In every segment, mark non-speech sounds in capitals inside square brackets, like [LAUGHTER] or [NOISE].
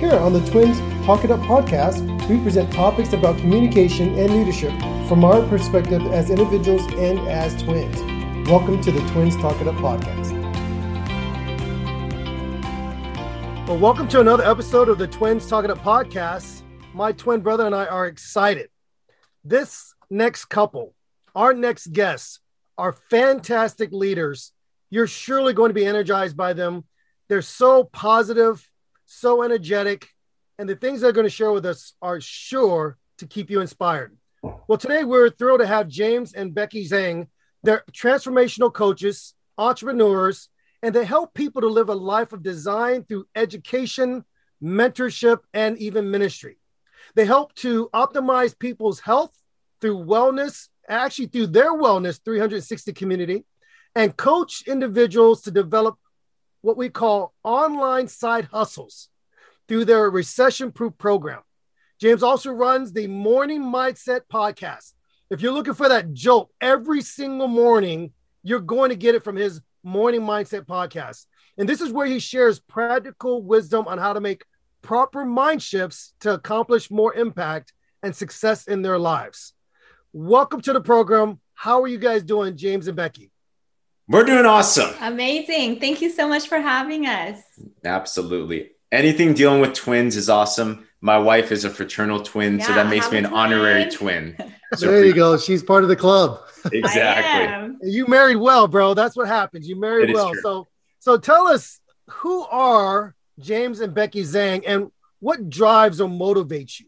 Here on the Twins Talk It Up podcast, we present topics about communication and leadership from our perspective as individuals and as twins. Welcome to the Twins Talk It Up podcast. Well, welcome to another episode of the Twins Talk It Up podcast. My twin brother and I are excited. This next couple, our next guests, are fantastic leaders. You're surely going to be energized by them. They're so positive, so energetic, and the things they're going to share with us are sure to keep you inspired. Well, today we're thrilled to have James and Becky Zheng. They're transformational coaches, entrepreneurs, and they help people to live a life of design through education, mentorship, and even ministry. They help to optimize people's health through wellness, actually through their wellness 360 community, and coach individuals to develop what we call online side hustles through their recession proof program. James also runs the Morning Mindset podcast. If you're looking for that jolt every single morning, you're going to get it from his Morning Mindset podcast. And this is where he shares practical wisdom on how to make proper mind shifts to accomplish more impact and success in their lives. Welcome to the program. How are you guys doing, James and Becky? We're doing awesome. Amazing. Thank you so much for having us. Absolutely. Anything dealing with twins is awesome. My wife is a fraternal twin, yeah, so that makes me an twin. honorary twin. [LAUGHS] So there you go. She's part of the club. [LAUGHS] Exactly. You married well, bro. That's what happens. You married well. True. So so tell us who are James and Becky Zheng and what drives or motivates you?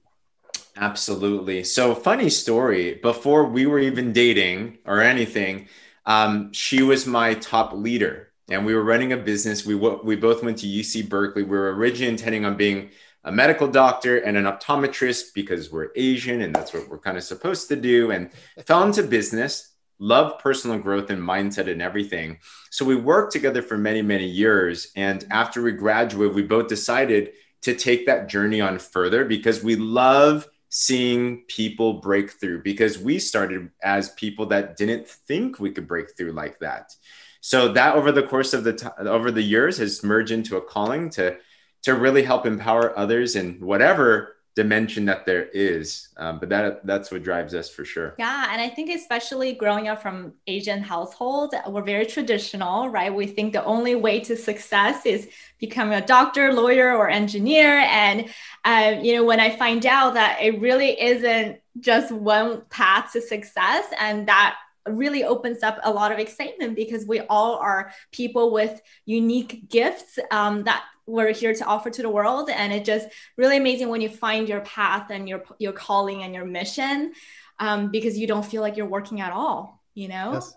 Absolutely. So funny story. Before we were even dating or anything, um, she was my top leader, and we were running a business. We w- we both went to UC Berkeley. We were originally intending on being a medical doctor and an optometrist because we're Asian and that's what we're kind of supposed to do. And fell into business. Love personal growth and mindset and everything. So we worked together for many, many years. And after we graduated, we both decided to take that journey on further because we love seeing people break through because we started as people that didn't think we could break through like that. So that over the course of the t- over the years has merged into a calling to to really help empower others in whatever dimension that there is um, but that that's what drives us for sure. Yeah and i think especially growing up from asian households we're very traditional right? We think the only way to success is becoming a doctor lawyer or engineer. And uh, you know when i find out that it really isn't just one path to success and that really opens up a lot of excitement because we all are people with unique gifts um, that we're here to offer to the world. And it's just really amazing when you find your path and your your calling and your mission um, because you don't feel like you're working at all you know? Yes.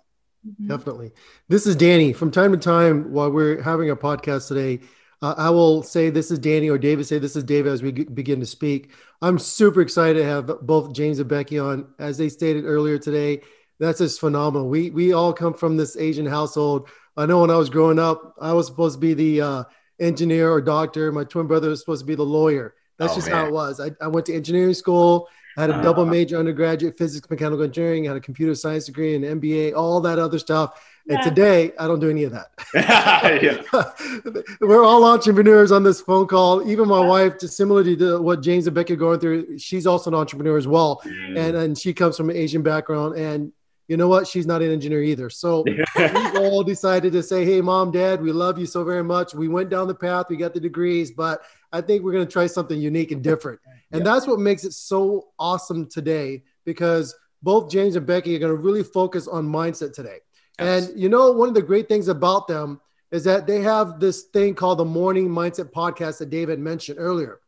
Mm-hmm. definitely. This is danny. From time to time while we're having a podcast today uh, i will say this is danny or david say this is david as we g- begin to speak. I'm super excited to have both james and becky on. As they stated earlier today that's just phenomenal. We we all come from this asian household. I know when i was growing up i was supposed to be the uh, engineer or doctor. My twin brother was supposed to be the lawyer. That's oh, just man. how it was. I, I went to engineering school. I had a uh, double major undergraduate physics, mechanical engineering, had a computer science degree, and MBA, all that other stuff. And today, I don't do any of that. [LAUGHS] [LAUGHS] We're all entrepreneurs on this phone call. Even my wife, just similarly to what James and Becky are going through, she's also an entrepreneur as well. Mm. And, and she comes from an Asian background. And you know what? She's not an engineer either. So [LAUGHS] we all decided to say, hey, mom, dad, we love you so very much. We went down the path, we got the degrees, but I think we're going to try something unique and different. And yep. that's what makes it so awesome today because both James and Becky are going to really focus on mindset today. Yes. And you know, one of the great things about them is that they have this thing called the Morning Mindset Podcast that David mentioned earlier.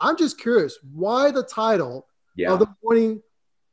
I'm just curious why the title yeah. of the Morning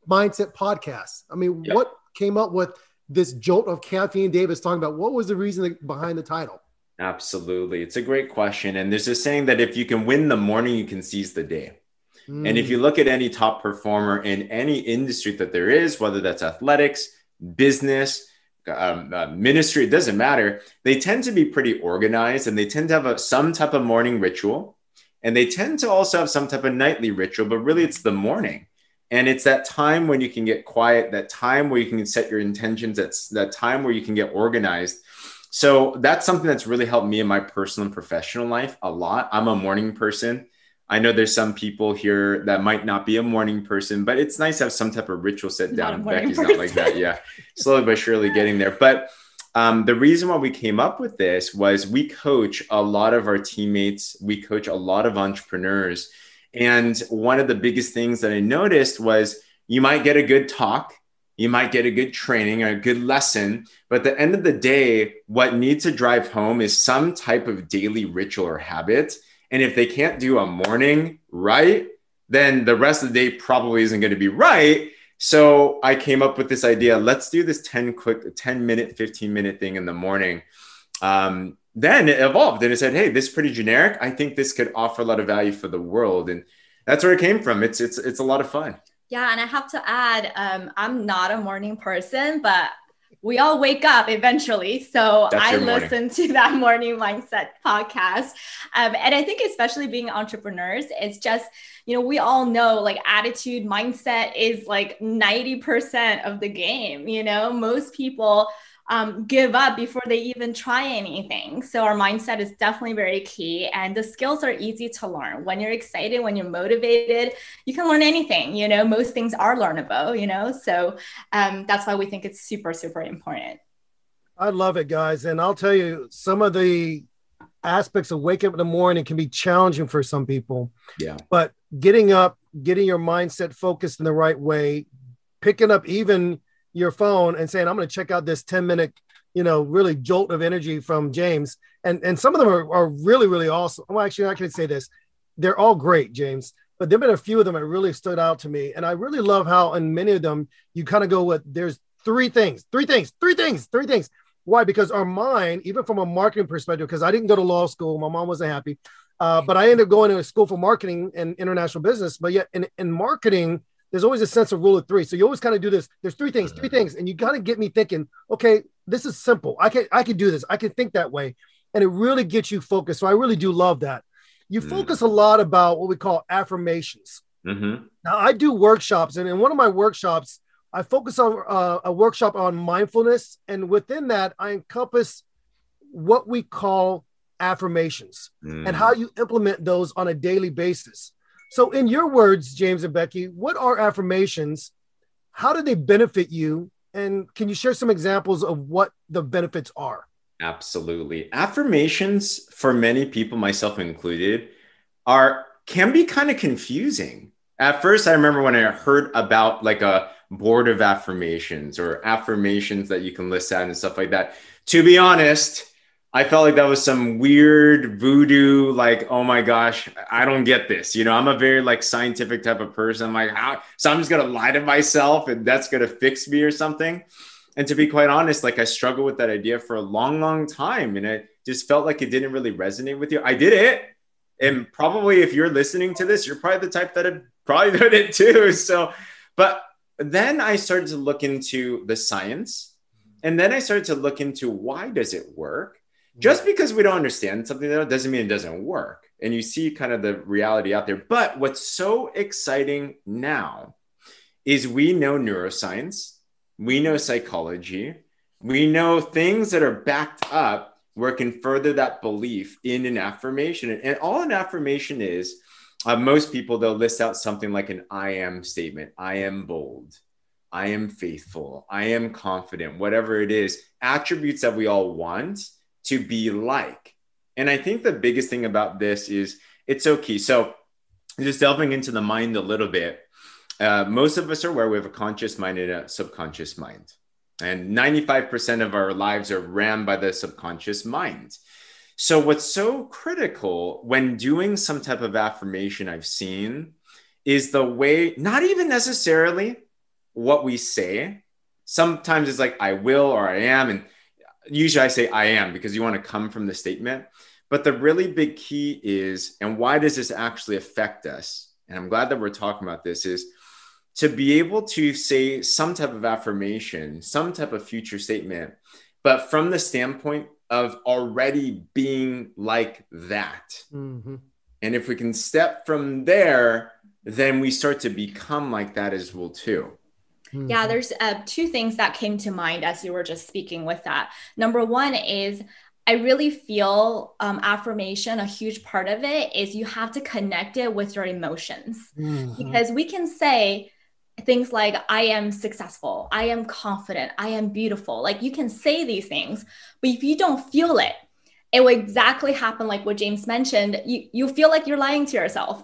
Mindset Podcast. I mean, yep. what came up with this jolt of caffeine David's talking about? What was the reason behind the title? Absolutely. It's a great question. And there's a saying that if you can win the morning, you can seize the day. Mm. And if you look at any top performer in any industry that there is, whether that's athletics, business, um, uh, ministry, it doesn't matter. They tend to be pretty organized and they tend to have a, some type of morning ritual. And they tend to also have some type of nightly ritual, but really it's the morning. And it's that time when you can get quiet, that time where you can set your intentions, that's that time where you can get organized. So that's something that's really helped me in my personal and professional life a lot. I'm a morning person. I know there's some people here that might not be a morning person, but it's nice to have some type of ritual set down. Becky's person. not like that. Yeah. Slowly but surely getting there. But um, the reason why we came up with this was we coach a lot of our teammates, we coach a lot of entrepreneurs. And one of the biggest things that I noticed was you might get a good talk, you might get a good training a good lesson, but at the end of the day, what needs to drive home is some type of daily ritual or habit. And if they can't do a morning right, then the rest of the day probably isn't going to be right. So I came up with this idea. Let's do this 10 quick, 10 minute, 15 minute thing in the morning. Um, then it evolved and it said, Hey, this is pretty generic. I think this could offer a lot of value for the world. And that's where it came from. It's, it's, it's a lot of fun. Yeah. And I have to add, um, I'm not a morning person, but we all wake up eventually. So I listen to that [LAUGHS] morning mindset podcast. Um, and I think, especially being entrepreneurs, it's just, you know, we all know like attitude mindset is like 90% of the game. You know, most people um, give up before they even try anything. So our mindset is definitely very key. And the skills are easy to learn. When you're excited, when you're motivated, you can learn anything. You know, most things are learnable, you know, so um, that's why we think it's super, super important. I love it, guys. And I'll tell you, some of the aspects of waking up in the morning can be challenging for some people. Yeah. But getting up, getting your mindset focused in the right way, picking up even your phone and saying, I'm going to check out this 10 minute, you know, really jolt of energy from James. And, and some of them are, are really, really awesome. Well, actually, I can say this. They're all great, James, but there've been a few of them that really stood out to me. And I really love how in many of them, you kind of go with there's three things, three things, three things, three things. Why? Because our mind, even from a marketing perspective, because I didn't go to law school, my mom wasn't happy, uh, but I ended up going to a school for marketing and international business. But yet, in, in marketing, there's always a sense of rule of three. So you always kind of do this. There's three things, three things, and you kind of get me thinking. Okay, this is simple. I can I can do this. I can think that way, and it really gets you focused. So I really do love that. You mm. focus a lot about what we call affirmations. Mm-hmm. Now I do workshops, and in one of my workshops, I focus on uh, a workshop on mindfulness, and within that, I encompass what we call affirmations mm. and how you implement those on a daily basis. So, in your words, James and Becky, what are affirmations? How do they benefit you? And can you share some examples of what the benefits are? Absolutely. Affirmations, for many people, myself included, are can be kind of confusing. At first, I remember when I heard about like a board of affirmations or affirmations that you can list out and stuff like that. To be honest, I felt like that was some weird voodoo, like, oh my gosh, I don't get this. You know, I'm a very like scientific type of person. I'm like, how? So I'm just gonna lie to myself and that's gonna fix me or something. And to be quite honest, like I struggled with that idea for a long, long time. And it just felt like it didn't really resonate with you. I did it. And probably if you're listening to this, you're probably the type that had probably [LAUGHS] done it too. So, but then I started to look into the science. And then I started to look into why does it work? Just because we don't understand something though doesn't mean it doesn't work. And you see kind of the reality out there. But what's so exciting now is we know neuroscience we know psychology we know things that are backed up where it can further that belief in an affirmation. And all an affirmation is uh, most people they'll list out something like an i am statement. I am bold. I am faithful. I am confident. Whatever it is attributes that we all want to be like. And I think the biggest thing about this is it's so key. So, just delving into the mind a little bit, uh, most of us are aware we have a conscious mind and a subconscious mind. And 95% of our lives are ran by the subconscious mind. So, what's so critical when doing some type of affirmation I've seen is the way, not even necessarily what we say. Sometimes it's like, I will or I am. And usually I say I am because you want to come from the statement. But the really big key is, and why does this actually affect us? And I'm glad that we're talking about this is to be able to say some type of affirmation, some type of future statement, but from the standpoint of already being like that. Mm-hmm. And if we can step from there, then we start to become like that as well too. Mm-hmm. Yeah, there's uh, two things that came to mind as you were just speaking with that. Number one is I really feel um, affirmation, a huge part of it is you have to connect it with your emotions mm-hmm. because we can say things like, I am successful, I am confident, I am beautiful. Like you can say these things, but if you don't feel it, it will exactly happen like what James mentioned. You, you feel like you're lying to yourself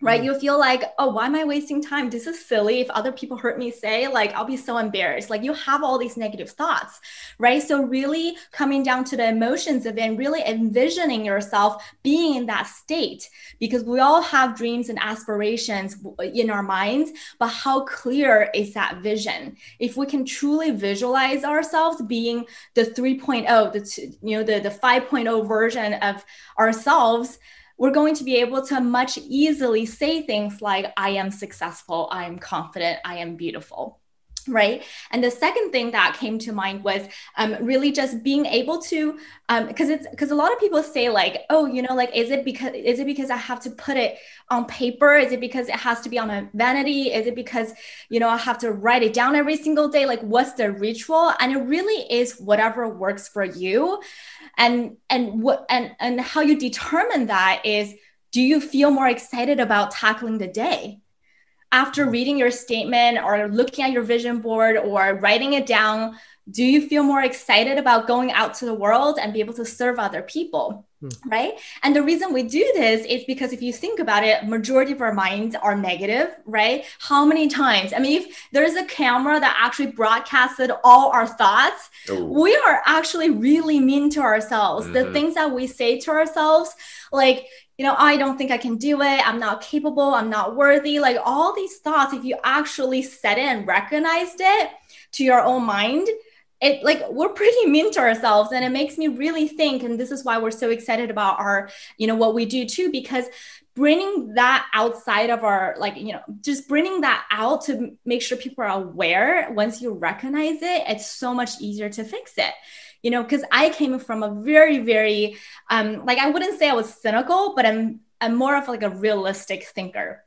right? Mm. You feel like, oh, why am I wasting time? This is silly. If other people hurt me, say, like, I'll be so embarrassed. Like, you have all these negative thoughts, right? So, really coming down to the emotions of it and really envisioning yourself being in that state because we all have dreams and aspirations in our minds, but how clear is that vision? If we can truly visualize ourselves being the 3.0, the, you know, the, the 5.0 version of ourselves, we're going to be able to much easily say things like, I am successful, I am confident, I am beautiful right? And the second thing that came to mind was um, really just being able to because um, it's because a lot of people say like oh you know like is it because is it because i have to put it on paper? Is it because it has to be on a vanity? Is it because you know i have to write it down every single day? Like what's the ritual? And it really is whatever works for you. And and what and and how you determine that is do you feel more excited about tackling the day after reading your statement or looking at your vision board or writing it down do you feel more excited about going out to the world and be able to serve other people? Hmm. right? And the reason we do this is because if you think about it majority of our minds are negative right? How many times? I mean if there's a camera that actually broadcasted all our thoughts Ooh. we are actually really mean to ourselves. Mm-hmm. the things that we say to ourselves like you know i don't think i can do it. I'm not capable. I'm not worthy. Like all these thoughts if you actually set it and recognized it to your own mind it like we're pretty mean to ourselves and it makes me really think and this is why we're so excited about our you know what we do too because bringing that outside of our like you know just bringing that out to make sure people are aware once you recognize it it's so much easier to fix it. You know because i came from a very very um like i wouldn't say i was cynical but i'm i'm more of like a realistic thinker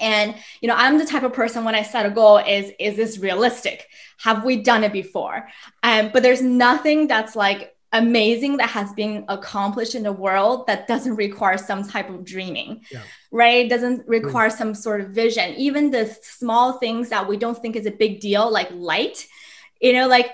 and you know i'm the type of person when i set a goal is is this realistic? Have we done it before? Um, but there's nothing that's like amazing that has been accomplished in the world that doesn't require some type of dreaming yeah. right? Doesn't require mm. some sort of vision. Even the small things that we don't think is a big deal like light you know like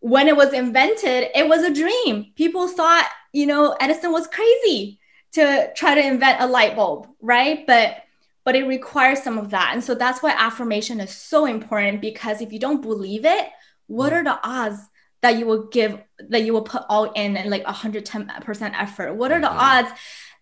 when it was invented it was a dream. People thought you know edison was crazy to try to invent a light bulb right? But but it requires some of that. And so that's why affirmation is so important because if you don't believe it, what are the odds that you will give that you will put all in and like 110% effort? What are the mm-hmm. odds?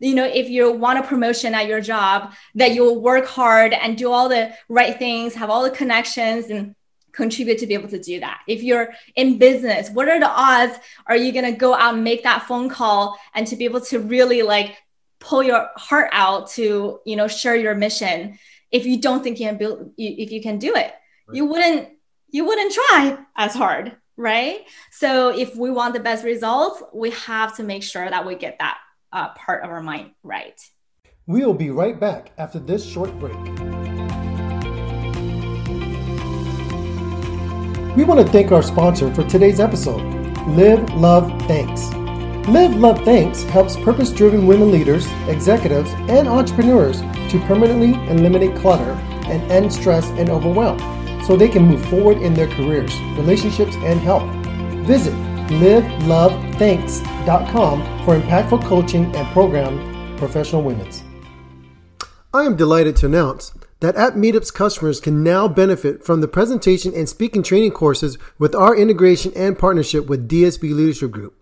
You know, if you want a promotion at your job, that you will work hard and do all the right things, have all the connections and contribute to be able to do that. If you're in business, what are the odds are you going to go out and make that phone call and to be able to really like pull your heart out to you know share your mission if you don't think you can build if you can do it. Right. you wouldn't you wouldn't try as hard right? So if we want the best results we have to make sure that we get that uh, part of our mind right. We'll be right back after this short break. We want to thank our sponsor for today's episode live love thanks Live Love Thanks helps purpose driven women leaders, executives, and entrepreneurs to permanently eliminate clutter and end stress and overwhelm so they can move forward in their careers, relationships, and health. Visit livelovethanks.com for impactful coaching and program professional women's. I am delighted to announce that App Meetup's customers can now benefit from the presentation and speaking training courses with our integration and partnership with DSP Leadership Group.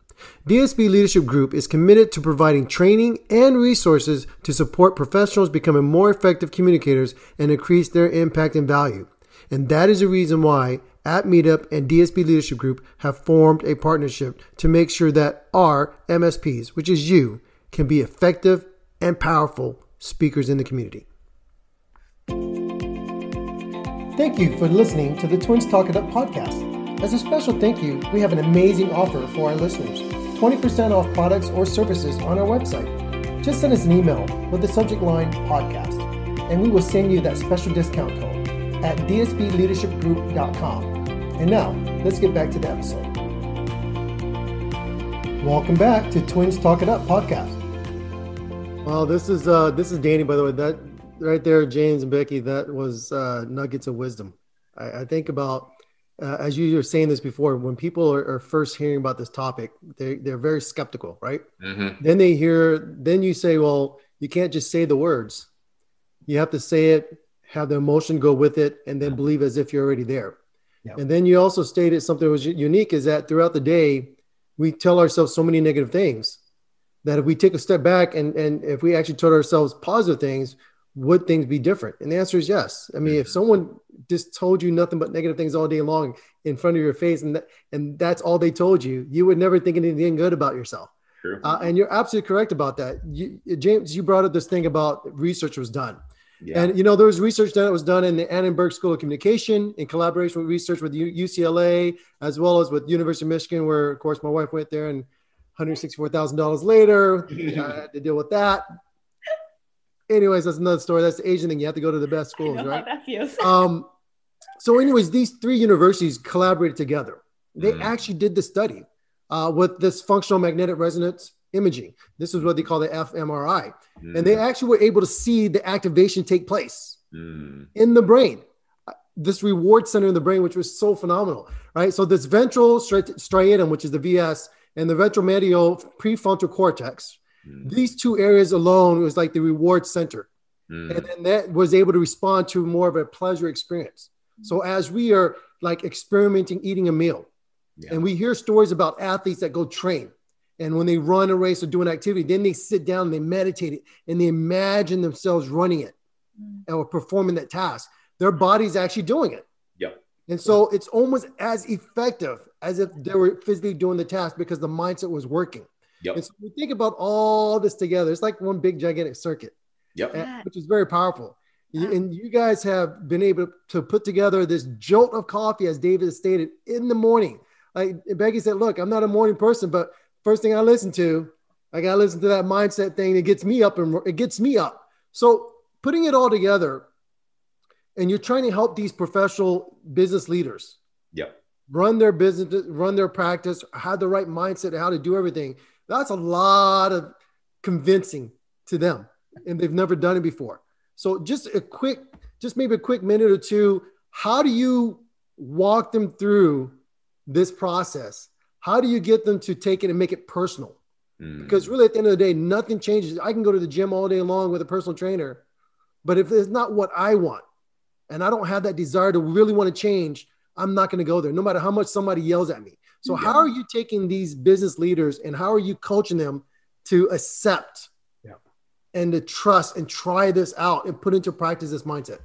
DSP Leadership Group is committed to providing training and resources to support professionals becoming more effective communicators and increase their impact and value. And that is the reason why at Meetup and DSP Leadership Group have formed a partnership to make sure that our MSPs, which is you, can be effective and powerful speakers in the community. Thank you for listening to the Twins Talk It Up podcast. As a special thank you, we have an amazing offer for our listeners 20% off products or services on our website. Just send us an email with the subject line podcast, and we will send you that special discount code at dspleadershipgroup.com. And now, let's get back to the episode. Welcome back to Twins Talk It Up podcast. Well, this is uh, this is Danny, by the way. That right there, James and Becky, that was uh, nuggets of wisdom. I, I think about uh, as you were saying this before, when people are, are, first hearing about this topic, they they're very skeptical, right? Mm-hmm. Then they hear, then you say, well, you can't just say the words. You have to say it, have the emotion go with it, and then believe as if you're already there. Yeah. And then you also stated something that was unique is that throughout the day, we tell ourselves so many negative things that if we take a step back and, and if we actually told ourselves positive things, would things be different? And the answer is yes. I mean, mm-hmm. if someone just told you nothing but negative things all day long in front of your face, and that, and that's all they told you, you would never think anything good about yourself. Uh, and you're absolutely correct about that. You, James, you brought up this thing about research was done. Yeah. And you know, there was research that was done in the Annenberg School of Communication in collaboration with research with UCLA as well as with University of Michigan, where of course my wife went there and [LAUGHS] $164,000 later, I had to deal with that. Anyways, that's another story. That's the Asian thing. You have to go to the best schools, right? that feels. [LAUGHS] um, so, anyways, these three universities collaborated together. They mm. actually did the study uh, with this functional magnetic resonance imaging. This is what they call the fMRI. Mm. And they mm. actually were able to see the activation take place mm. in the brain. Uh, this reward center in the brain, which was so phenomenal, right? So, this ventral striatum, which is the VS, and the ventromedial prefrontal cortex. Mm. These two areas alone was like the reward center. Mm. And then that was able to respond to more of a pleasure experience. So as we are like experimenting eating a meal, yeah. and we hear stories about athletes that go train, and when they run a race or do an activity, then they sit down and they meditate it and they imagine themselves running it mm. or performing that task. Their body's actually doing it. Yep. And so it's almost as effective as if they were physically doing the task because the mindset was working. Yep. And so we think about all this together. It's like one big gigantic circuit. Yep. And, which is very powerful. And you guys have been able to put together this jolt of coffee, as David stated, in the morning. Like Becky said, look, I'm not a morning person, but first thing I listen to, I gotta listen to that mindset thing that gets me up and it gets me up. So putting it all together, and you're trying to help these professional business leaders. Yep run their business, run their practice, have the right mindset, how to do everything. That's a lot of convincing to them, and they've never done it before. So, just a quick, just maybe a quick minute or two. How do you walk them through this process? How do you get them to take it and make it personal? Mm. Because really, at the end of the day, nothing changes. I can go to the gym all day long with a personal trainer, but if it's not what I want, and I don't have that desire to really want to change, I'm not going to go there, no matter how much somebody yells at me. So, yeah. how are you taking these business leaders and how are you coaching them to accept yeah. and to trust and try this out and put into practice this mindset?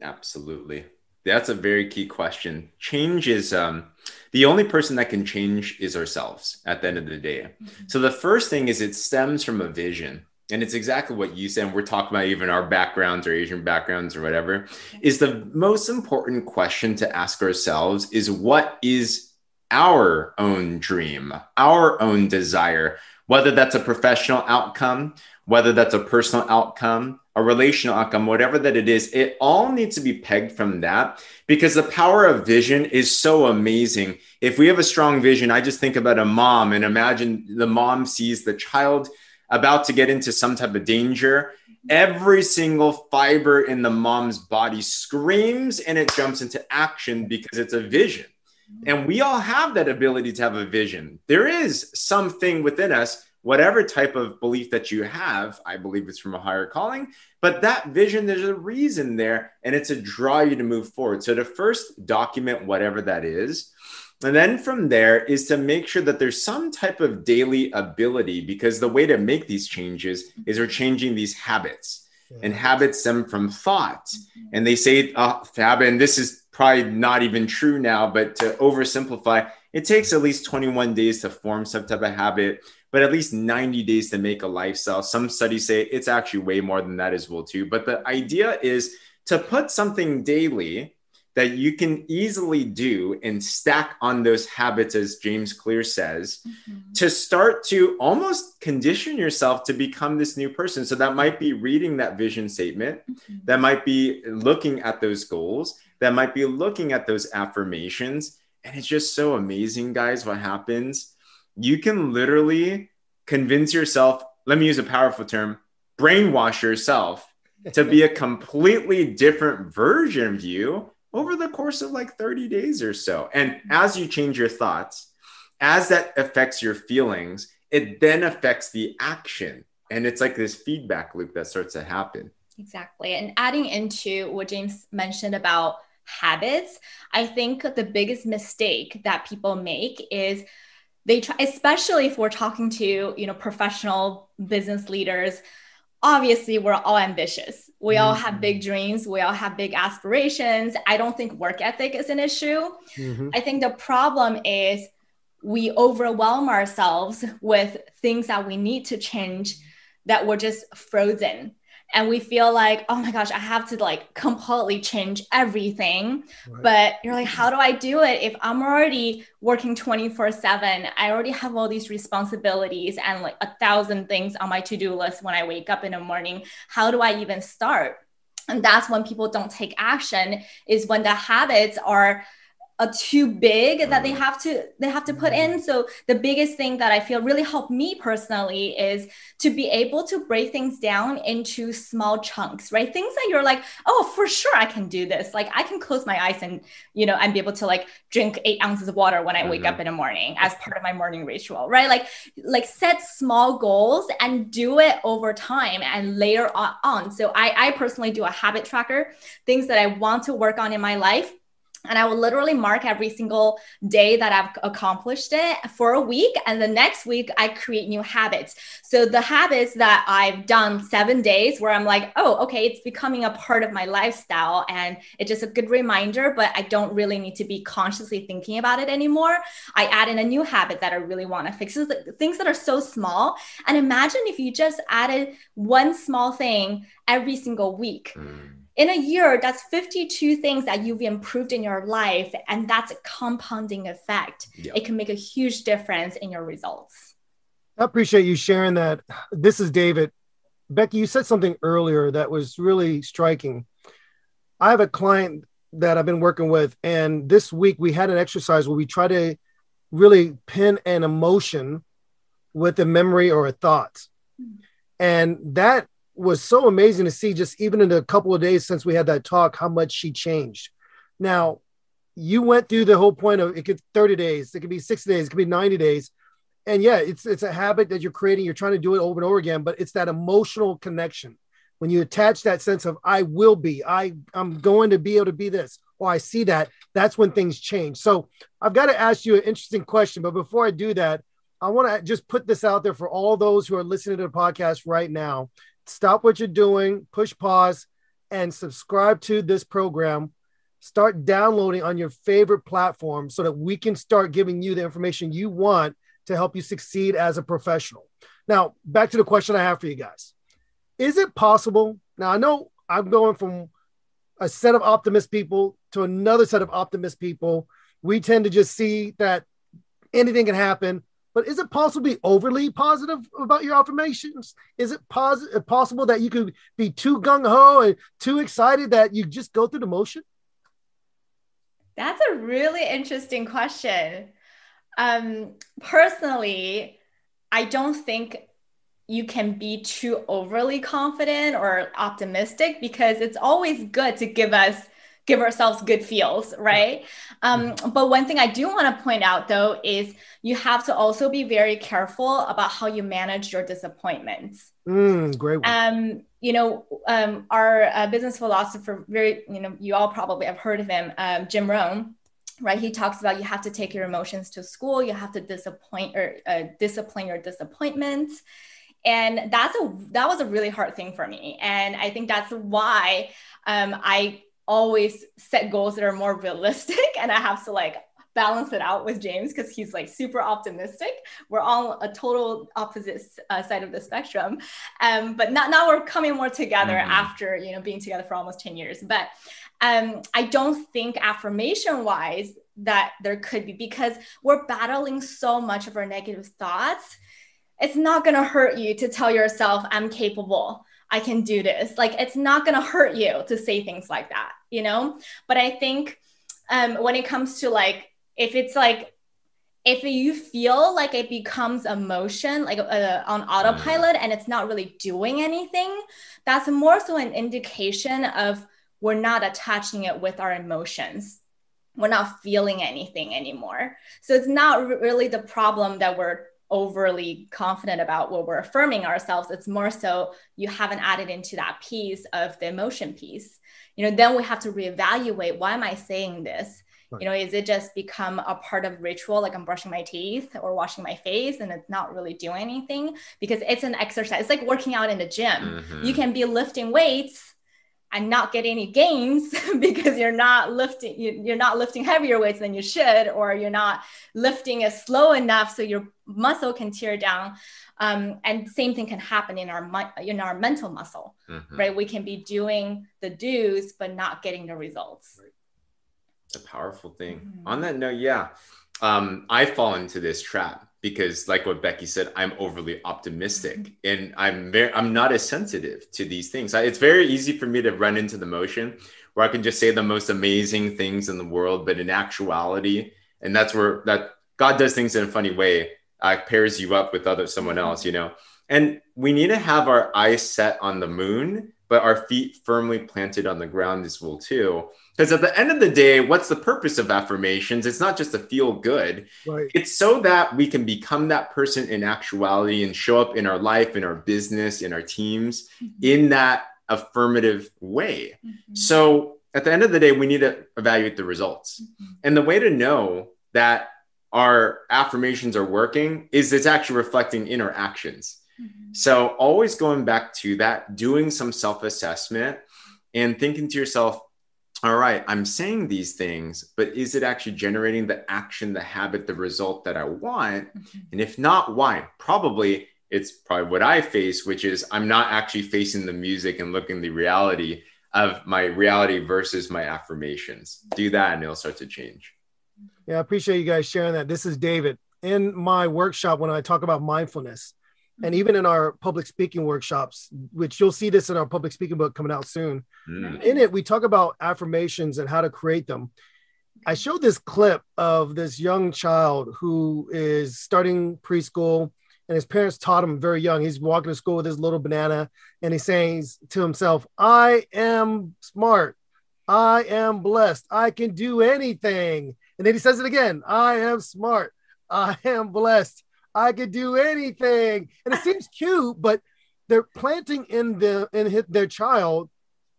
Absolutely. That's a very key question. Change is um, the only person that can change is ourselves at the end of the day. Mm-hmm. So, the first thing is it stems from a vision and it's exactly what you said. And we're talking about even our backgrounds or Asian backgrounds or whatever. Is the most important question to ask ourselves is what is our own dream, our own desire, whether that's a professional outcome, whether that's a personal outcome, a relational outcome, whatever that it is, it all needs to be pegged from that because the power of vision is so amazing. If we have a strong vision, I just think about a mom and imagine the mom sees the child about to get into some type of danger, every single fiber in the mom's body screams and it jumps into action because it's a vision. And we all have that ability to have a vision. There is something within us, whatever type of belief that you have, I believe it's from a higher calling, but that vision, there's a reason there, and it's a draw you to move forward. So to first document whatever that is, and then from there is to make sure that there's some type of daily ability because the way to make these changes is we're changing these habits. And habits stem from thought. And they say, uh, habit, and this is probably not even true now, but to oversimplify, it takes at least 21 days to form some type of habit, but at least 90 days to make a lifestyle. Some studies say it's actually way more than that as well too. But the idea is to put something daily that you can easily do and stack on those habits, as James Clear says, mm-hmm. to start to almost condition yourself to become this new person. So that might be reading that vision statement, mm-hmm. that might be looking at those goals, that might be looking at those affirmations. And it's just so amazing, guys, what happens. You can literally convince yourself, let me use a powerful term, brainwash yourself to be a [LAUGHS] completely different version of you over the course of like 30 days or so. And as you change your thoughts, as that affects your feelings, it then affects the action. And it's like this feedback loop that starts to happen. Exactly. And adding into what James mentioned about habits, I think the biggest mistake that people make is they try, especially if we're talking to, you know, professional business leaders, obviously we're all ambitious. We all have big mm-hmm. dreams. We all have big aspirations. I don't think work ethic is an issue. Mm-hmm. I think the problem is we overwhelm ourselves with things that we need to change that we're just frozen and we feel like oh my gosh i have to like completely change everything. Right. but you're like how do i do it if i'm already working 24 7 i already have all these responsibilities and like a thousand things on my to-do list when i wake up in the morning. How do i even start? And that's when people don't take action is when the habits are too big that they have to they have to put in. Mm. so the biggest thing that i feel really helped me personally is to be able to break things down into small chunks right? Things that you're like oh for sure i can do this. Like i can close my eyes and you know and be able to like drink eight ounces of water when i wake mm-hmm. up in the morning as part of my morning ritual right? Like like set small goals and do it over time and layer on. So i i personally do a habit tracker things that i want to work on in my life and I will literally mark every single day that I've accomplished it for a week. And the next week, I create new habits. So the habits that I've done seven days, where I'm like, oh, okay, it's becoming a part of my lifestyle. And it's just a good reminder, but I don't really need to be consciously thinking about it anymore. I add in a new habit that I really want to fix. So things that are so small. And imagine if you just added one small thing every single week. Mm in a year, that's 52 things that you've improved in your life. And that's a compounding effect. Yep. It can make a huge difference in your results. I appreciate you sharing that. This is David. Becky, you said something earlier that was really striking. I have a client that I've been working with, and this week we had an exercise where we try to really pin an emotion with a memory or a thought. Hmm. And that was so amazing to see just even in a couple of days since we had that talk how much she changed. Now you went through the whole point of it could 30 days it could be 60 days it could be 90 days. And yeah it's it's a habit that you're creating you're trying to do it over and over again but it's that emotional connection. When you attach that sense of i will be i i'm going to be able to be this or i see that that's when things change. So i've got to ask you an interesting question but before i do that i want to just put this out there for all those who are listening to the podcast right now stop what you're doing, push pause, and subscribe to this program. Start downloading on your favorite platform so that we can start giving you the information you want to help you succeed as a professional. Now, back to the question I have for you guys Is it possible? Now, I know I'm going from a set of optimist people to another set of optimist people. We tend to just see that anything can happen. But is it possible to be overly positive about your affirmations? Is it pos- possible that you could be too gung ho and too excited that you just go through the motion? That's a really interesting question. Um, personally, I don't think you can be too overly confident or optimistic because it's always good to give us give ourselves good feels, right? Um, but one thing I do want to point out though is you have to also be very careful about how you manage your disappointments. Mm, great. One. Um, you know, um, our uh, business philosopher, very, you know, you all probably have heard of him, um, Jim Rohn right he talks about you have to take your emotions to school you have to disappoint or uh, discipline your disappointments and that's a that was a really hard thing for me and i think that's why um, i always set goals that are more realistic [LAUGHS] and I have to like balance it out with James because he's like super optimistic. We're all a total opposite uh, side of the spectrum. Um, but not, now we're coming more together mm-hmm. after, you know, being together for almost 10 years. But um, I don't think affirmation wise that there could be because we're battling so much of our negative thoughts. It's not going to hurt you to tell yourself, I'm capable. I can do this. Like, it's not going to hurt you to say things like that, you know? But I think um, when it comes to like if it's like if you feel like it becomes emotion like uh, on autopilot and it's not really doing anything that's more so an indication of we're not attaching it with our emotions we're not feeling anything anymore so it's not really the problem that we're overly confident about what we're affirming ourselves it's more so you haven't added into that piece of the emotion piece. You know then we have to reevaluate why am i saying this? You know is it just become a part of ritual like i'm brushing my teeth or washing my face and it's not really doing anything? Because it's an exercise it's like working out in the gym. Mm-hmm. you can be lifting weights and not get any gains [LAUGHS] because you're not lifting you're not lifting heavier weights than you should or you're not lifting as slow enough so your muscle can tear down um, and same thing can happen in our in our mental muscle mm-hmm. right we can be doing the do's but not getting the results right a powerful thing. Mm-hmm. On that note, yeah, um, I fall into this trap because, like what Becky said, I'm overly optimistic mm-hmm. and I'm very, I'm not as sensitive to these things. I, it's very easy for me to run into the motion where I can just say the most amazing things in the world, but in actuality, and that's where that God does things in a funny way, uh, pairs you up with other someone mm-hmm. else, you know. And we need to have our eyes set on the moon, but our feet firmly planted on the ground as well too because at the end of the day, what's the purpose of affirmations? It's not just to feel good. Right. It's so that we can become that person in actuality and show up in our life, in our business, in our teams mm-hmm. in that affirmative way. Mm-hmm. So at the end of the day, we need to evaluate the results. Mm-hmm. And the way to know that our affirmations are working is it's actually reflecting in our actions. Mm-hmm. So always going back to that, doing some self assessment and thinking to yourself, all right, I'm saying these things, but is it actually generating the action, the habit, the result that I want? Mm-hmm. And if not, why? Probably it's probably what I face, which is I'm not actually facing the music and looking the reality of my reality versus my affirmations. Do that and it'll start to change. Yeah, I appreciate you guys sharing that. This is David. In my workshop, when I talk about mindfulness, and even in our public speaking workshops, which you'll see this in our public speaking book coming out soon. Mm. In it, we talk about affirmations and how to create them. I showed this clip of this young child who is starting preschool, and his parents taught him very young. He's walking to school with his little banana, and he's saying to himself, I am smart. I am blessed. I can do anything. And then he says it again I am smart. I am blessed. I could do anything. And it seems cute, but they're planting in the in their child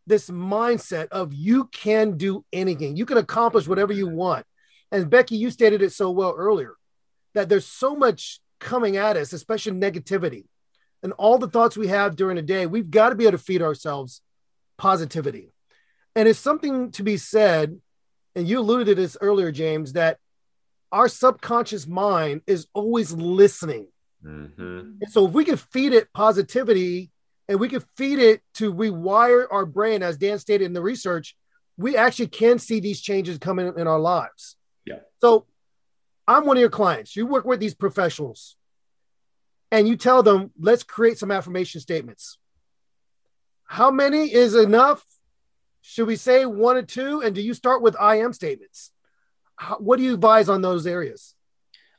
this mindset of you can do anything. You can accomplish whatever you want. And Becky, you stated it so well earlier that there's so much coming at us, especially negativity. And all the thoughts we have during the day, we've got to be able to feed ourselves positivity. And it's something to be said, and you alluded to this earlier, James, that our subconscious mind is always listening. Mm-hmm. And so if we can feed it positivity and we can feed it to rewire our brain, as Dan stated in the research, we actually can see these changes coming in our lives. Yeah. So I'm one of your clients. You work with these professionals and you tell them, let's create some affirmation statements. How many is enough? Should we say one or two? And do you start with I am statements? How, what do you advise on those areas?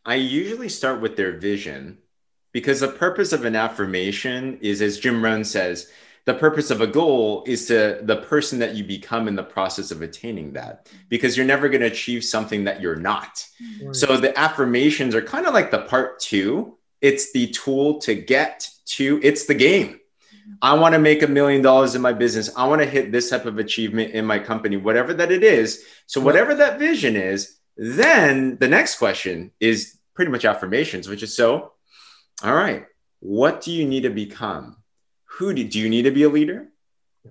I usually start with their vision because the purpose of an affirmation is, as Jim Rohn says, the purpose of a goal is to the person that you become in the process of attaining that because you're never going to achieve something that you're not. Right. So the affirmations are kind of like the part two. It's the tool to get to, it's the game. I want to make a million dollars in my business. I want to hit this type of achievement in my company, whatever that it is. So, whatever that vision is, then the next question is pretty much affirmations, which is so, all right, what do you need to become? Who do, do you need to be a leader?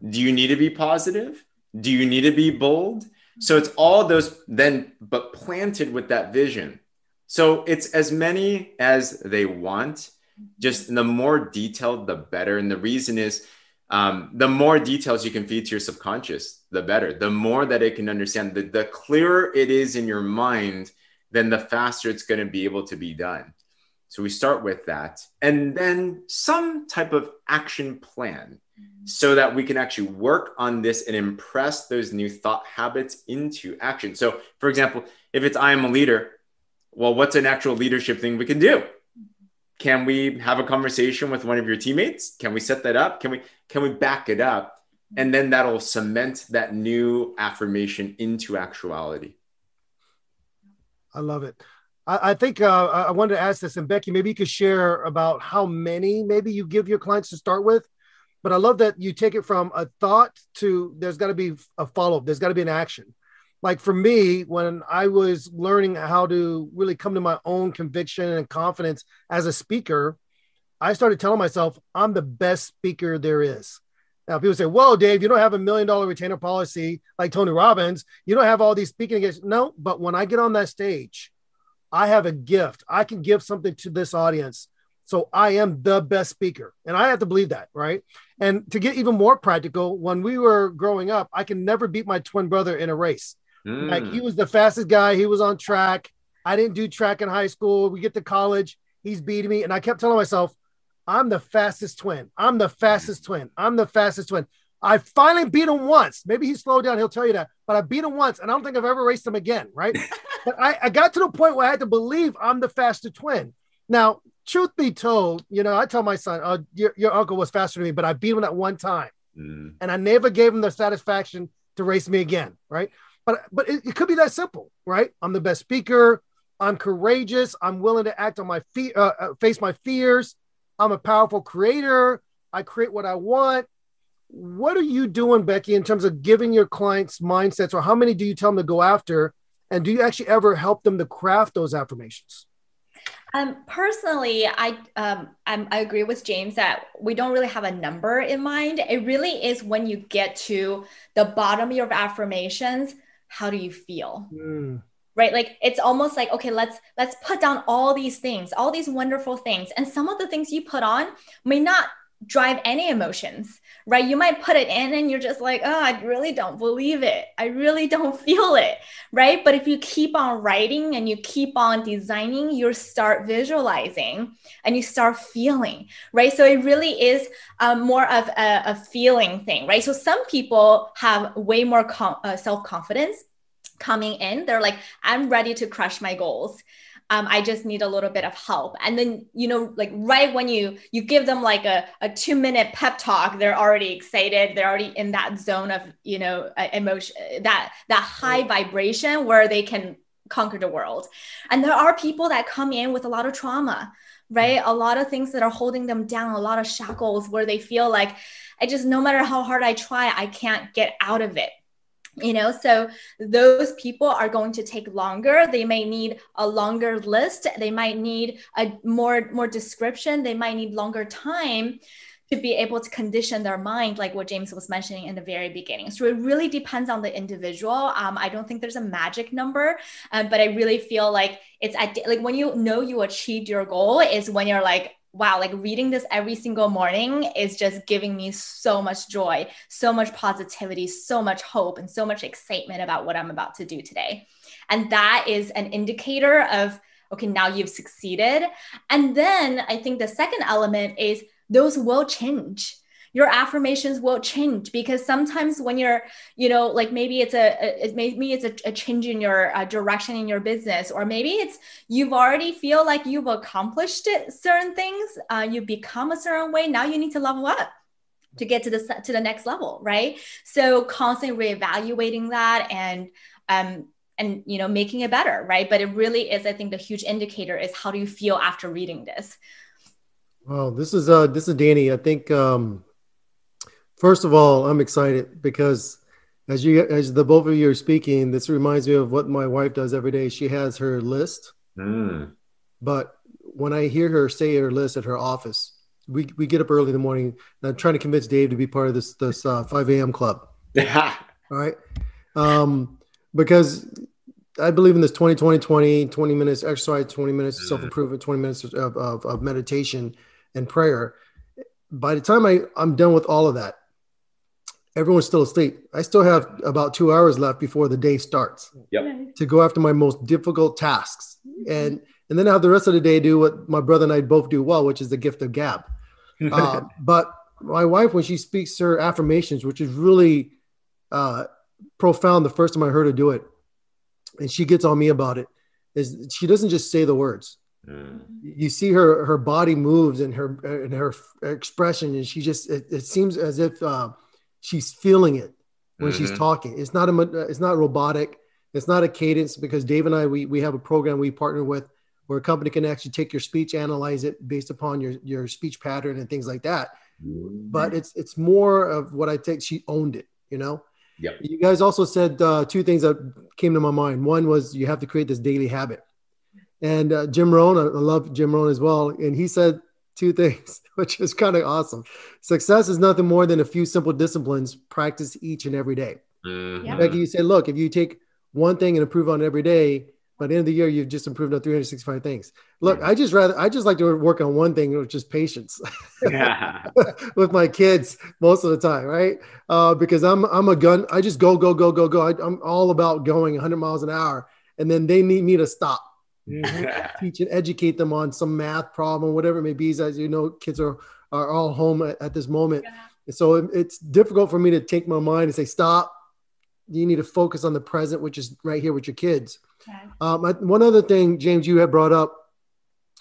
Do you need to be positive? Do you need to be bold? So it's all those then, but planted with that vision. So it's as many as they want. Just the more detailed, the better. And the reason is um, the more details you can feed to your subconscious, the better. The more that it can understand, the, the clearer it is in your mind, then the faster it's going to be able to be done. So we start with that. And then some type of action plan so that we can actually work on this and impress those new thought habits into action. So, for example, if it's I am a leader, well, what's an actual leadership thing we can do? Can we have a conversation with one of your teammates? Can we set that up? Can we can we back it up? And then that'll cement that new affirmation into actuality. I love it. I, think uh, I wanted to ask this, and Becky, maybe you could share about how many maybe you give your clients to start with but I love that you take it from a thought to there's got to be a follow up. There's got to be an action. Like for me, when I was learning how to really come to my own conviction and confidence as a speaker, I started telling myself, I'm the best speaker there is. Now, people say, Whoa, Dave, you don't have a million dollar retainer policy like Tony Robbins. You don't have all these speaking against. No, but when I get on that stage, I have a gift. I can give something to this audience so I am the best speaker. And I have to believe that, right? And to get even more practical, when we were growing up, I can never beat my twin brother in a race. Mm. Like he was the fastest guy, he was on track. I didn't do track in high school. We get to college, he's beating me. And I kept telling myself, I'm the fastest twin. I'm the fastest twin. I'm the fastest twin. I finally beat him once. Maybe he slowed down. He'll tell you that. But I beat him once, and I don't think I've ever raced him again. Right? [LAUGHS] but I, I got to the point where I had to believe I'm the fastest twin. Now, truth be told, you know, I tell my son, oh, your, your uncle was faster than me, but I beat him that one time. Mm. And I never gave him the satisfaction to race me again. Right. But but it, it, could be that simple, right? I'm the best speaker. I'm courageous. I'm willing to act on my feet, uh, uh, face my fears. I'm a powerful creator. I create what I want. What are you doing, Becky, in terms of giving your clients mindsets, or how many do you tell them to go after? And do you actually ever help them to craft those affirmations? Um, personally, I um, i agree with James that we don't really have a number in mind. It really is when you get to the bottom of your affirmations. How do you feel? Mm. Right, like it's almost like okay, let's let's put down all these things, all these wonderful things, and some of the things you put on may not drive any emotions, right? You might put it in and you're just like, oh, I really don't believe it. I really don't [LAUGHS] feel it, right? But if you keep on writing and you keep on designing, you start visualizing and you start feeling, right? So it really is um, more of a, a, feeling thing, right? So some people have way more com- uh, self confidence coming in. They're like, I'm ready to crush my goals um, i just need a little bit of help. And then you know like right when you you give them like a, a two minute pep talk they're already excited. They're already in that zone of you know uh, emotion that that high vibration where they can conquer the world. And there are people that come in with a lot of trauma right? A lot of things that are holding them down a lot of shackles where they feel like i just no matter how hard i try i can't get out of it you know? So those people are going to take longer. They may need a longer list. They might need a more more description. They might need longer time to be able to condition their mind like what james was mentioning in the very beginning. So it really depends on the individual. Um, i don't think there's a magic number um, but i really feel like it's at, like when you know you achieved your goal is when you're like wow, like reading this every single morning is just giving me so much joy, so much positivity, so much hope, and so much excitement about what I'm about to do today. And that is an indicator of, okay, now you've succeeded. And then I think the second element is those will change your affirmations will change because sometimes when you're you know like maybe it's a, a maybe it's a, a, change in your uh, direction in your business or maybe it's you've already feel like you've accomplished it, certain things uh, you become a certain way. Now you need to level up to get to the to the next level right? So constantly reevaluating that and um and you know making it better right? But it really is i think the huge indicator is how do you feel after reading this? Well this is uh this is danny. I think um First of all, I'm excited because as you as the both of you are speaking, this reminds me of what my wife does every day. She has her list, mm. but when I hear her say her list at her office, we, we get up early in the morning. And I'm trying to convince Dave to be part of this this uh, 5 a.m. club. [LAUGHS] all right. Um, because I believe in this 20, 20, 20, 20 minutes exercise, 20 minutes mm-hmm. self improvement, 20 minutes of, of, of, meditation and prayer. By the time I, I'm done with all of that, everyone's still asleep. I still have about two hours left before the day starts yep. to go after my most difficult tasks. Mm-hmm. And, and then I have the rest of the day do what my brother and I both do well, which is the gift of gab. [LAUGHS] uh, but my wife, when she speaks her affirmations, which is really uh, profound the first time I heard her do it, and she gets on me about it, is she doesn't just say the words. Mm. You see her her body moves and her and her expression, and she just it, it seems as if uh, she's feeling it when mm-hmm. she's talking. It's not a it's not robotic. It's not a cadence because Dave and I we we have a program we partner with where a company can actually take your speech, analyze it based upon your your speech pattern and things like that. Mm-hmm. But it's it's more of what I think she owned it, you know. Yep. You guys also said uh, two things that came to my mind. One was you have to create this daily habit. And uh, Jim Rohn, I love Jim Rohn as well. And he said two things, [LAUGHS] which is kind of awesome. Success is nothing more than a few simple disciplines practice each and every day. Mm-hmm. Becky, you said, look, if you take one thing and improve on it every day, by the end of the year, you've just improved on 365 things. Look, I just rather I just like to work on one thing, which is patience. [LAUGHS] Yeah. [LAUGHS] with my kids most of the time, right? Uh, because I'm I'm a gun. I just go go go go go. I, am all about going 100 miles an hour, and then they need me to stop. Mm-hmm. [LAUGHS] Teach and educate them on some math problem, whatever it may be. As you know, kids are are all home at, at this moment, yeah. and so it, it's difficult for me to take my mind and say stop. You need to focus on the present, which is right here with your kids Okay. Um, I, one other thing, James, you had brought up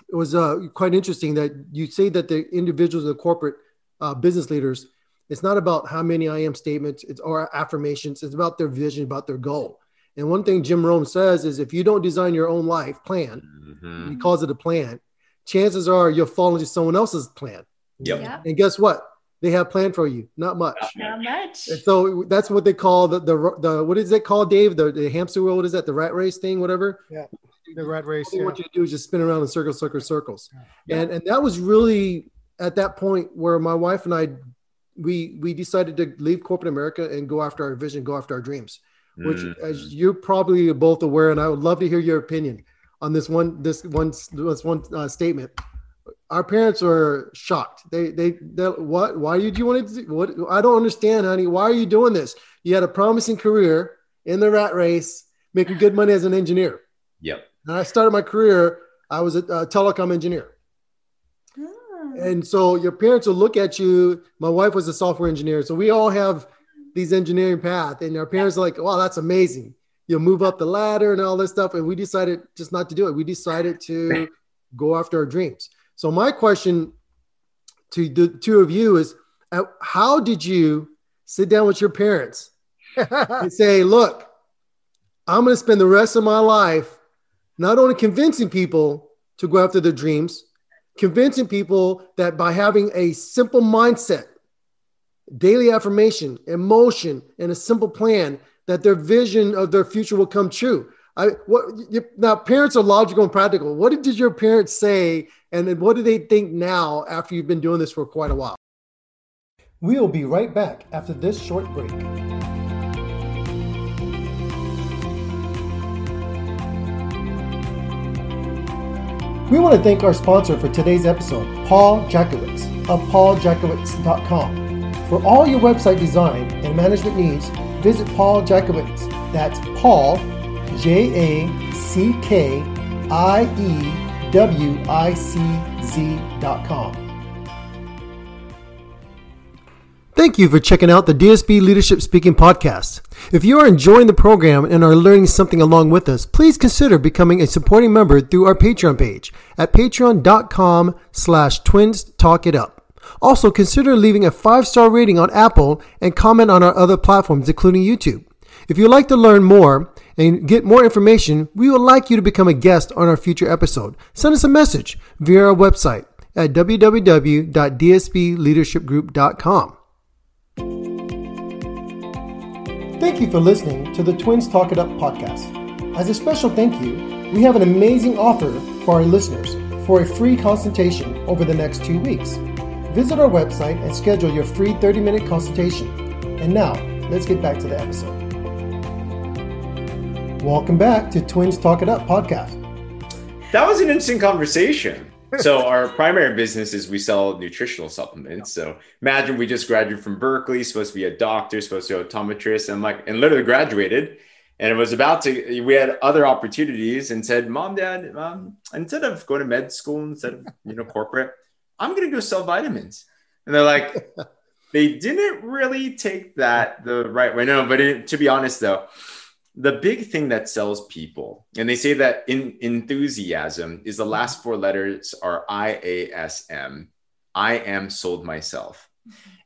it was uh, quite interesting that you say that the individuals, the corporate uh, business leaders, it's not about how many I am statements it's, or affirmations. It's about their vision, about their goal. And one thing Jim Rohn says is if you don't design your own life plan, mm-hmm. he calls it a plan, chances are you'll fall into someone else's plan. Yep. yep. And guess what? they have planned for you. Not much. Not much. And so that's what they call the the, the what is it called, Dave? The, the hamster wheel. What is that? The rat race thing, whatever. Yeah. The rat race. Yeah. What you do is just spin around in circles, circles, circles. Yeah. And and that was really at that point where my wife and I we we decided to leave corporate America and go after our vision, go after our dreams. Which, mm-hmm. as you're probably both aware, and I would love to hear your opinion on this one this one this one uh, statement our parents are shocked. They, they, they what, why did you want to do, what? I don't understand, honey. Why are you doing this? You had a promising career in the rat race, making good money as an engineer. Yep. And I started my career, I was a, a telecom engineer. Oh. And so your parents will look at you. My wife was a software engineer. So we all have these engineering path and our parents are like, wow, that's amazing. You'll move up the ladder and all this stuff. And we decided just not to do it. We decided to [LAUGHS] go after our dreams. So my question to the two of you is uh, how did you sit down with your parents [LAUGHS] and say, look, I'm going to spend the rest of my life not only convincing people to go after their dreams, convincing people that by having a simple mindset, daily affirmation, emotion, and a simple plan, that their vision of their future will come true. I what you, now parents are logical and practical. What did your parents say and then what do they think now after you've been doing this for quite a while? We will be right back after this short break. We want to thank our sponsor for today's episode, Paul Jackiewicz of pauljackiewicz.com. For all your website design and management needs, visit Paul Jackiewicz. That's Paul, J A C K I E wicz.com. Thank you for checking out the DSP Leadership Speaking Podcast. If you are enjoying the program and are learning something along with us, please consider becoming a supporting member through our Patreon page at patreon.com slash twins talk it up. Also, consider leaving a five-star rating on Apple and comment on our other platforms, including YouTube. If you'd like to learn more and get more information, we would like you to become a guest on our future episode. Send us a message via our website at www.dspleadershipgroup.com. Thank you for listening to the Twins Talk It Up podcast. As a special thank you, we have an amazing offer for our listeners for a free consultation over the next two weeks. Visit our website and schedule your free 30 minute consultation. And now, let's get back to the episode. Welcome back to Twins Talk It Up podcast. That was an interesting conversation. so [LAUGHS] our primary business is we sell nutritional supplements. So imagine we just graduated from Berkeley, supposed to be a doctor, supposed to be an optometrist, and like and literally graduated. And it was about to we had other opportunities and said, Mom, Dad, um, instead of going to med school, instead of you know corporate, I'm gonna go sell vitamins. And they're like, [LAUGHS] they didn't really take that the right way. No, but it, to be honest though, the big thing that sells people, and they say that in enthusiasm is the last four letters are I A S M. I am sold myself.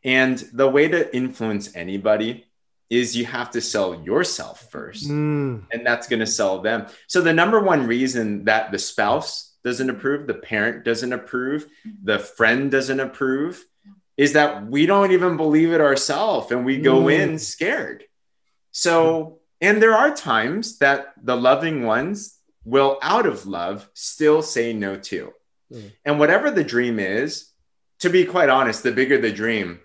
And the way to influence anybody is you have to sell yourself first, mm. and that's going to sell them. So, the number one reason that the spouse doesn't approve, the parent doesn't approve, the friend doesn't approve is that we don't even believe it ourselves and we go mm. in scared. So, and there are times that the loving ones will, out of love, still say no to. Mm. And whatever the dream is, to be quite honest, the bigger the dream,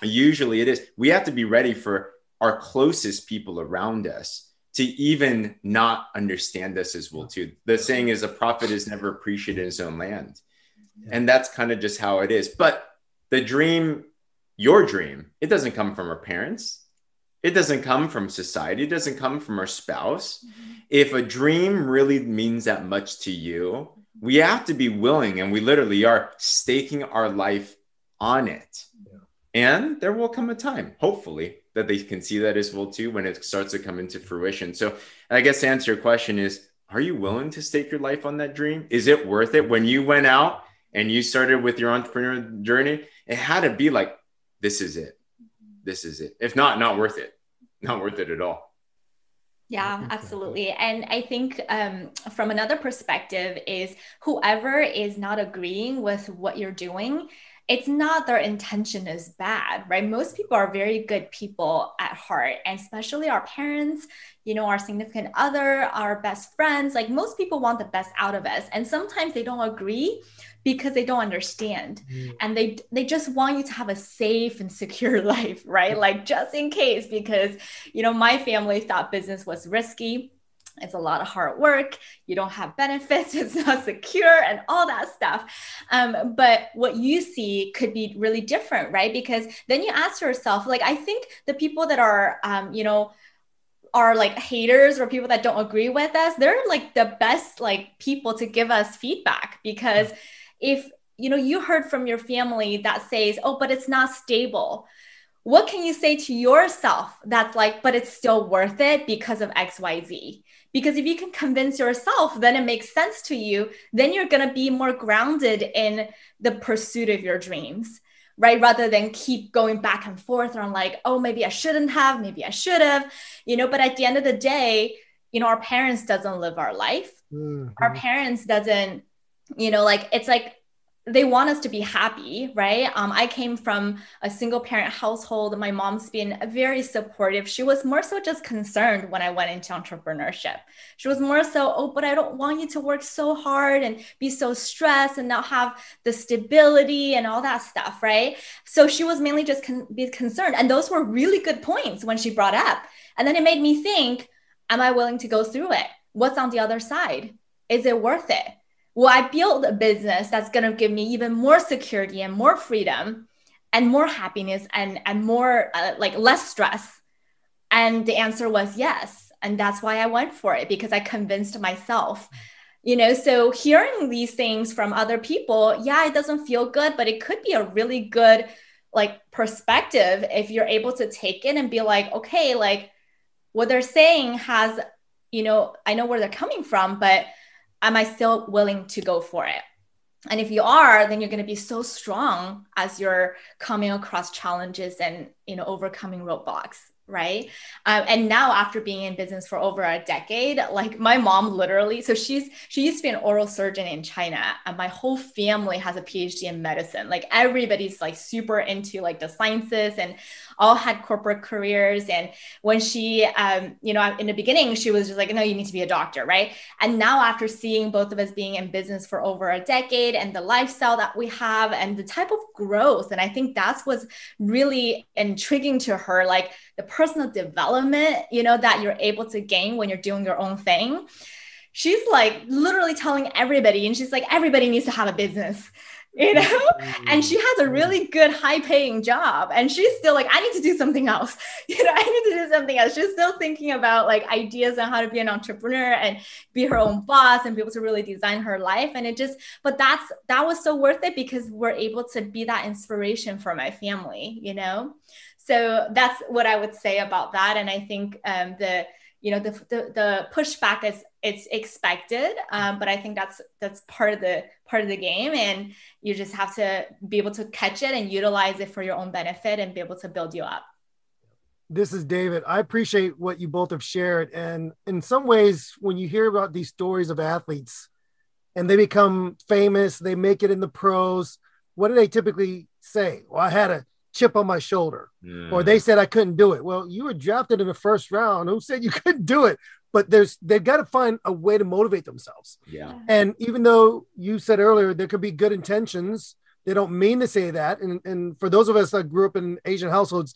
usually it is, we have to be ready for our closest people around us to even not understand us as well too. The saying is a prophet is never appreciated in his own land. Yeah. And that's kind of just how it is. But the dream, your dream, it doesn't come from our parents. It doesn't come from society. It doesn't come from our spouse. Mm-hmm. If a dream really means that much to you, we have to be willing, and we literally are staking our life on it. Yeah. And there will come a time, hopefully, that they can see that as well too when it starts to come into fruition. So, I guess to answer your question is, are you willing to stake your life on that dream? Is it worth it? When you went out and you started with your entrepreneur journey, it had to be like, this is it. This is it. If not, not worth it. Not worth it at all. Yeah, [LAUGHS] absolutely. And I think um, from another perspective is whoever is not agreeing with what you're doing, it's not their intention is bad, right? Most people are very good people at heart, and especially our parents, you know, our significant other, our best friends. Like most people want the best out of us, and sometimes they don't agree because they don't understand mm. and they they just want you to have a safe and secure [LAUGHS] life right like just in case because you know my family thought business was risky it's a lot of hard work. You don't have benefits. [LAUGHS] It's not secure and all that stuff. Um, but what you see could be really different right? Because then you ask yourself like i think the people that are um, you know are like haters or people that don't agree with us they're like the best like people to give us feedback. Because if you know you heard from your family that says oh but it's not stable what can you say to yourself that's like but it's still worth it because of xyz because if you can convince yourself then it makes sense to you then you're going to be more grounded in the pursuit of your dreams right? Rather than keep going back and forth on like oh maybe i shouldn't have maybe i should have you know? But at the end of the day you know our parents doesn't live our life. Mm-hmm. our parents doesn't you know like it's like they want us to be happy, right? Um, I came from a single parent household. My mom's been very supportive. She was more so just concerned when I went into entrepreneurship. She was more so, oh, but I don't want you to work so hard and be so stressed and not have the stability and all that stuff, right? So she was mainly just con- be concerned. And those were really good points when she brought up. And then it made me think, am I willing to go through it? What's on the other side? Is it worth it? Will I build a business that's going to give me even more security and more freedom and more happiness and and more uh, like less stress? And the answer was yes. And that's why I went for it because I convinced myself. You know, so hearing these things from other people, yeah, it doesn't feel good, but it could be a really good like perspective if you're able to take it and be like, okay, like what they're saying has, you know, I know where they're coming from, but am I still willing to go for it? And if you are, then you're going to be so strong as you're coming across challenges and you know overcoming roadblocks right um, and now after being in business for over a decade like my mom literally so she's she used to be an oral surgeon in china and my whole family has a phd in medicine like everybody's like super into like the sciences and all had corporate careers. And when she, um, you know, in the beginning, she was just like, no, you need to be a doctor, right? And now, after seeing both of us being in business for over a decade and the lifestyle that we have and the type of growth, and I think that's what's really intriguing to her, like the personal development, you know, that you're able to gain when you're doing your own thing. She's like literally telling everybody and she's like everybody needs to have a business [LAUGHS] you know? Mm-hmm. and she has a really good high paying job and she's still like i need to do something else. [LAUGHS] You know i need to do something else. She's still thinking about like ideas on how to be an entrepreneur and be her own boss and be able to really design her life and it just but that's that was so worth it because we're able to be that inspiration for my family you know so that's what i would say about that. And i think um, the you know the, the, the pushback is it's expected um, but i think that's that's part of the part of the game. And you just have to be able to catch it and utilize it for your own benefit and be able to build you up. This is david. I appreciate what you both have shared. And in some ways when you hear about these stories of athletes and they become famous they make it in the pros what do they typically say? Well i had a chip on my shoulder mm. or they said I couldn't do it. Well, you were drafted in the first round. Who said you [LAUGHS] couldn't do it? But there's they've got to find a way to motivate themselves. Yeah. And even though you said earlier there could be good intentions, they don't mean to say that. And and for those of us that grew up in Asian households,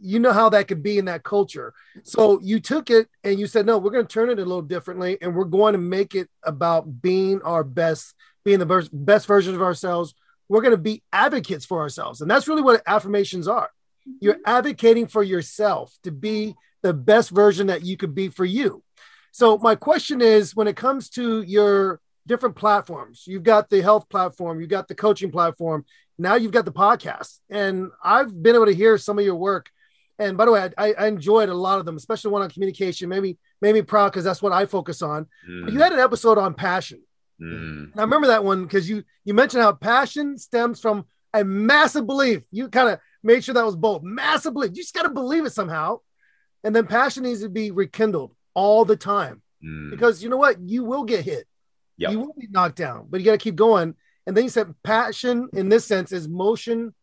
you know how that could be in that culture. So you took it and you said, no, we're going to turn it a little differently, and we're going to make it about being our best, being the best version of ourselves we're going to be advocates for ourselves. And that's really what affirmations are. You're mm-hmm. advocating for yourself to be the best version that you could be for you. So, my question is when it comes to your different platforms, you've got the health platform, you've got the coaching platform, now you've got the podcast. And I've been able to hear some of your work. And by the way, I, I enjoyed a lot of them, especially one on communication. Maybe made me proud because that's what I focus on. Mm. You had an episode on passion. Mm. I remember that one because you you mentioned how passion stems from a massive belief. You kind of made sure that was bold. Massive belief. You just got to believe it somehow. And then passion needs to be rekindled all the time. Mm. Because you know what? You will get hit. Yep. You will be knocked down, but you got to keep going. And then you said passion in this sense is motion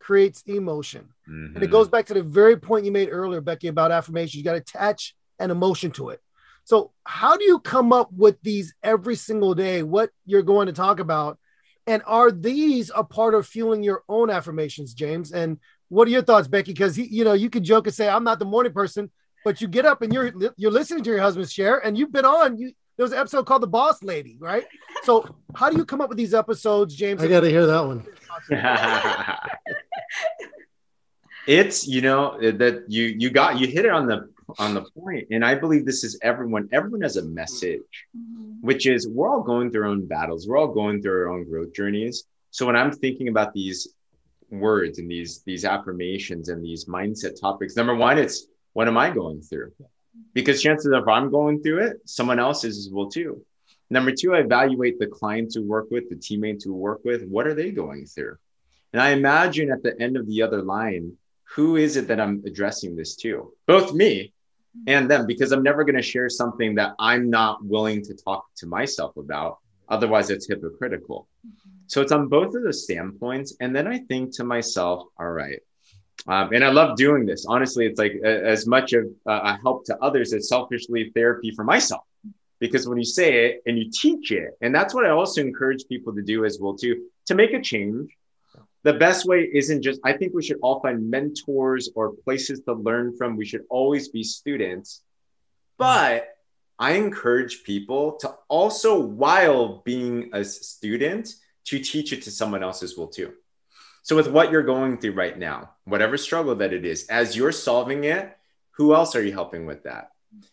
creates emotion. Mm-hmm. And it mm-hmm. goes back to the very point you made earlier, Becky, about affirmation. You got to attach an emotion to it. So, how do you come up with these every single day? What you're going to talk about? And are these a part of fueling your own affirmations, James? And what are your thoughts, Becky? Because you know, you can joke and say, "I'm not the morning person," but you get up and you're you're listening to your husband's share, and you've been on. You there was an episode called "The Boss Lady," right? So, how do you come up with these episodes, James? I got to hear that one. [LAUGHS] it's you know that you you got you hit it on the on the point. And i believe this is everyone everyone has a message mm-hmm. which is we're all going through our own battles. We're all going through our own growth journeys. So when i'm thinking about these words and these these affirmations and these mindset topics number one it's what am i going through? Because chances of i'm going through it someone else is as well too. Number two i evaluate the clients who work with the teammates who work with what are they going through? And i imagine at the end of the other line who is it that I'm addressing this to? Both me and them, because I'm never going to share something that I'm not willing to talk to myself about. Otherwise, it's hypocritical. So it's on both of those standpoints. And then I think to myself, all right. Um, and I love doing this. Honestly, it's like as much of a help to others as selfishly therapy for myself. Because when you say it and you teach it, and that's what I also encourage people to do as well too, to make a change the best way isn't just i think we should all find mentors or places to learn from. We should always be students. But i encourage people to also while being a student to teach it to someone else as well too. So with what you're going through right now whatever struggle that it is as you're solving it who else are you helping with that?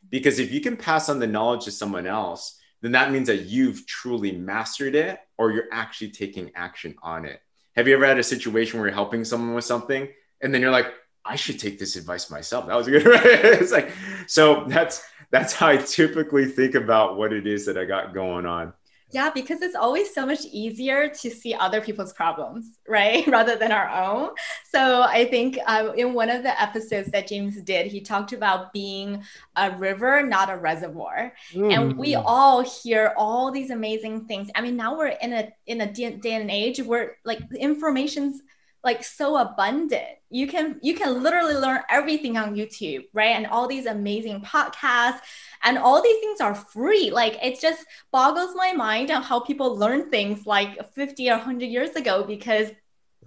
Because if you can pass on the knowledge to someone else then that means that you've truly mastered it or you're actually taking action on it have you ever had a situation where you're helping someone with something and then you're like, I should take this advice myself. That was a good. [LAUGHS] It's like, so that's that's how I typically think about what it is that I got going on. Yeah, because it's always so much easier to see other people's problems, right? [LAUGHS] Rather than our own. So I think uh, in one of the episodes that James did, he talked about being a river, not a reservoir. Mm. And we mm. all hear all these amazing things. I mean, now we're in a in a day and age where like information's like so abundant. You can you can literally learn everything on youtube right? And all these amazing podcasts and all these things are free. Like it just boggles my mind on how people learn things like 50 or 100 years ago because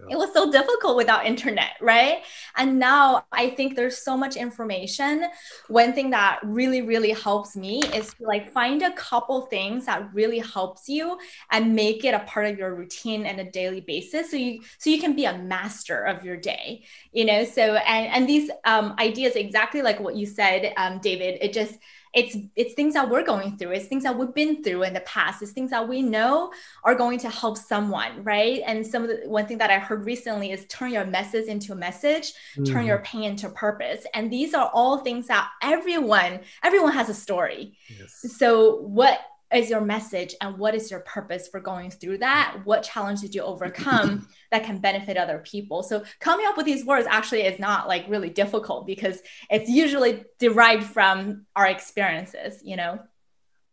it was so difficult without internet right? And now i think there's so much information. One thing that really really helps me is to like find a couple things that really helps you and make it a part of your routine and a daily basis so you so you can be a master of your day you know? So and and these um, ideas exactly like what you said um, david it just it's it's things that we're going through it's things that we've been through in the past it's things that we know are going to help someone right and some of the one thing that i heard recently is turn your message into a message mm-hmm. turn your pain into purpose and these are all things that everyone everyone has a story yes. so what is your message and what is your purpose for going through that? What challenge did you overcome [CLEARS THROAT] that can benefit other people? So coming up with these words actually is not like really difficult because it's usually derived from our experiences you know?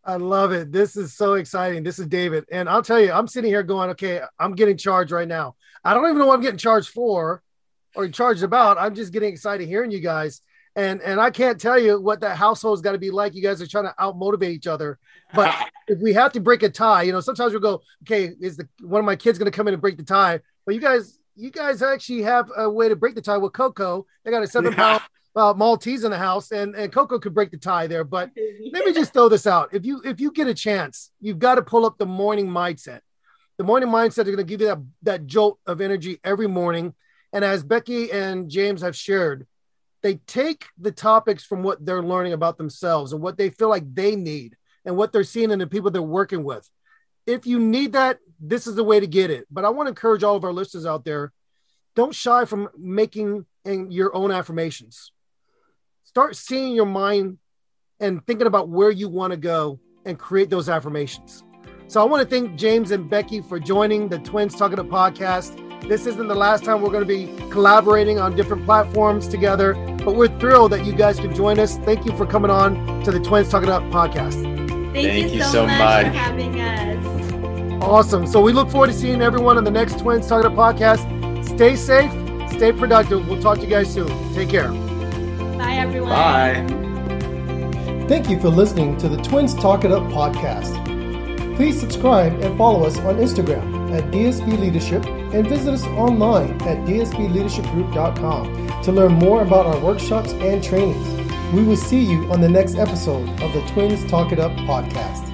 I love it. This is so exciting. This is david. And i'll tell you i'm sitting here going okay i'm getting charged right now. I don't even know what i'm getting charged for or charged about. I'm just getting excited hearing you guys and and I can't tell you what that household's got to be like. You guys are trying to out motivate each other, but [LAUGHS] if we have to break a tie, you know, sometimes we'll go, okay, is the one of my kids going to come in and break the tie? But you guys, you guys actually have a way to break the tie with Coco. They got a seven pound uh, Maltese in the house, and and Coco could break the tie there. But let me just throw this out: if you if you get a chance, you've got to pull up the morning mindset. The morning mindset is going to give you that that jolt of energy every morning. And as Becky and James have shared, they take the topics from what they're learning about themselves and what they feel like they need and what they're seeing in the people they're working with. If you need that, this is the way to get it. But I want to encourage all of our listeners out there don't shy from making your own affirmations. Start seeing your mind and thinking about where you want to go and create those affirmations. So I want to thank James and Becky for joining the Twins Talk It Up podcast. This isn't the last time we're going to be collaborating on different platforms together, but we're thrilled that you guys can join us. Thank you for coming on to the Twins Talk It Up podcast. Thank, Thank you, so, so much, much, for having us. Awesome. So we look forward to seeing everyone on the next Twins Talk It Up podcast. Stay safe, stay productive. We'll talk to you guys soon. Take care. Bye, everyone. Bye. Thank you for listening to the Twins Talk It Up podcast. Please subscribe and follow us on Instagram at DSP Leadership and visit us online at dspleadershipgroup.com to learn more about our workshops and trainings. We will see you on the next episode of the Twins Talk It Up podcast.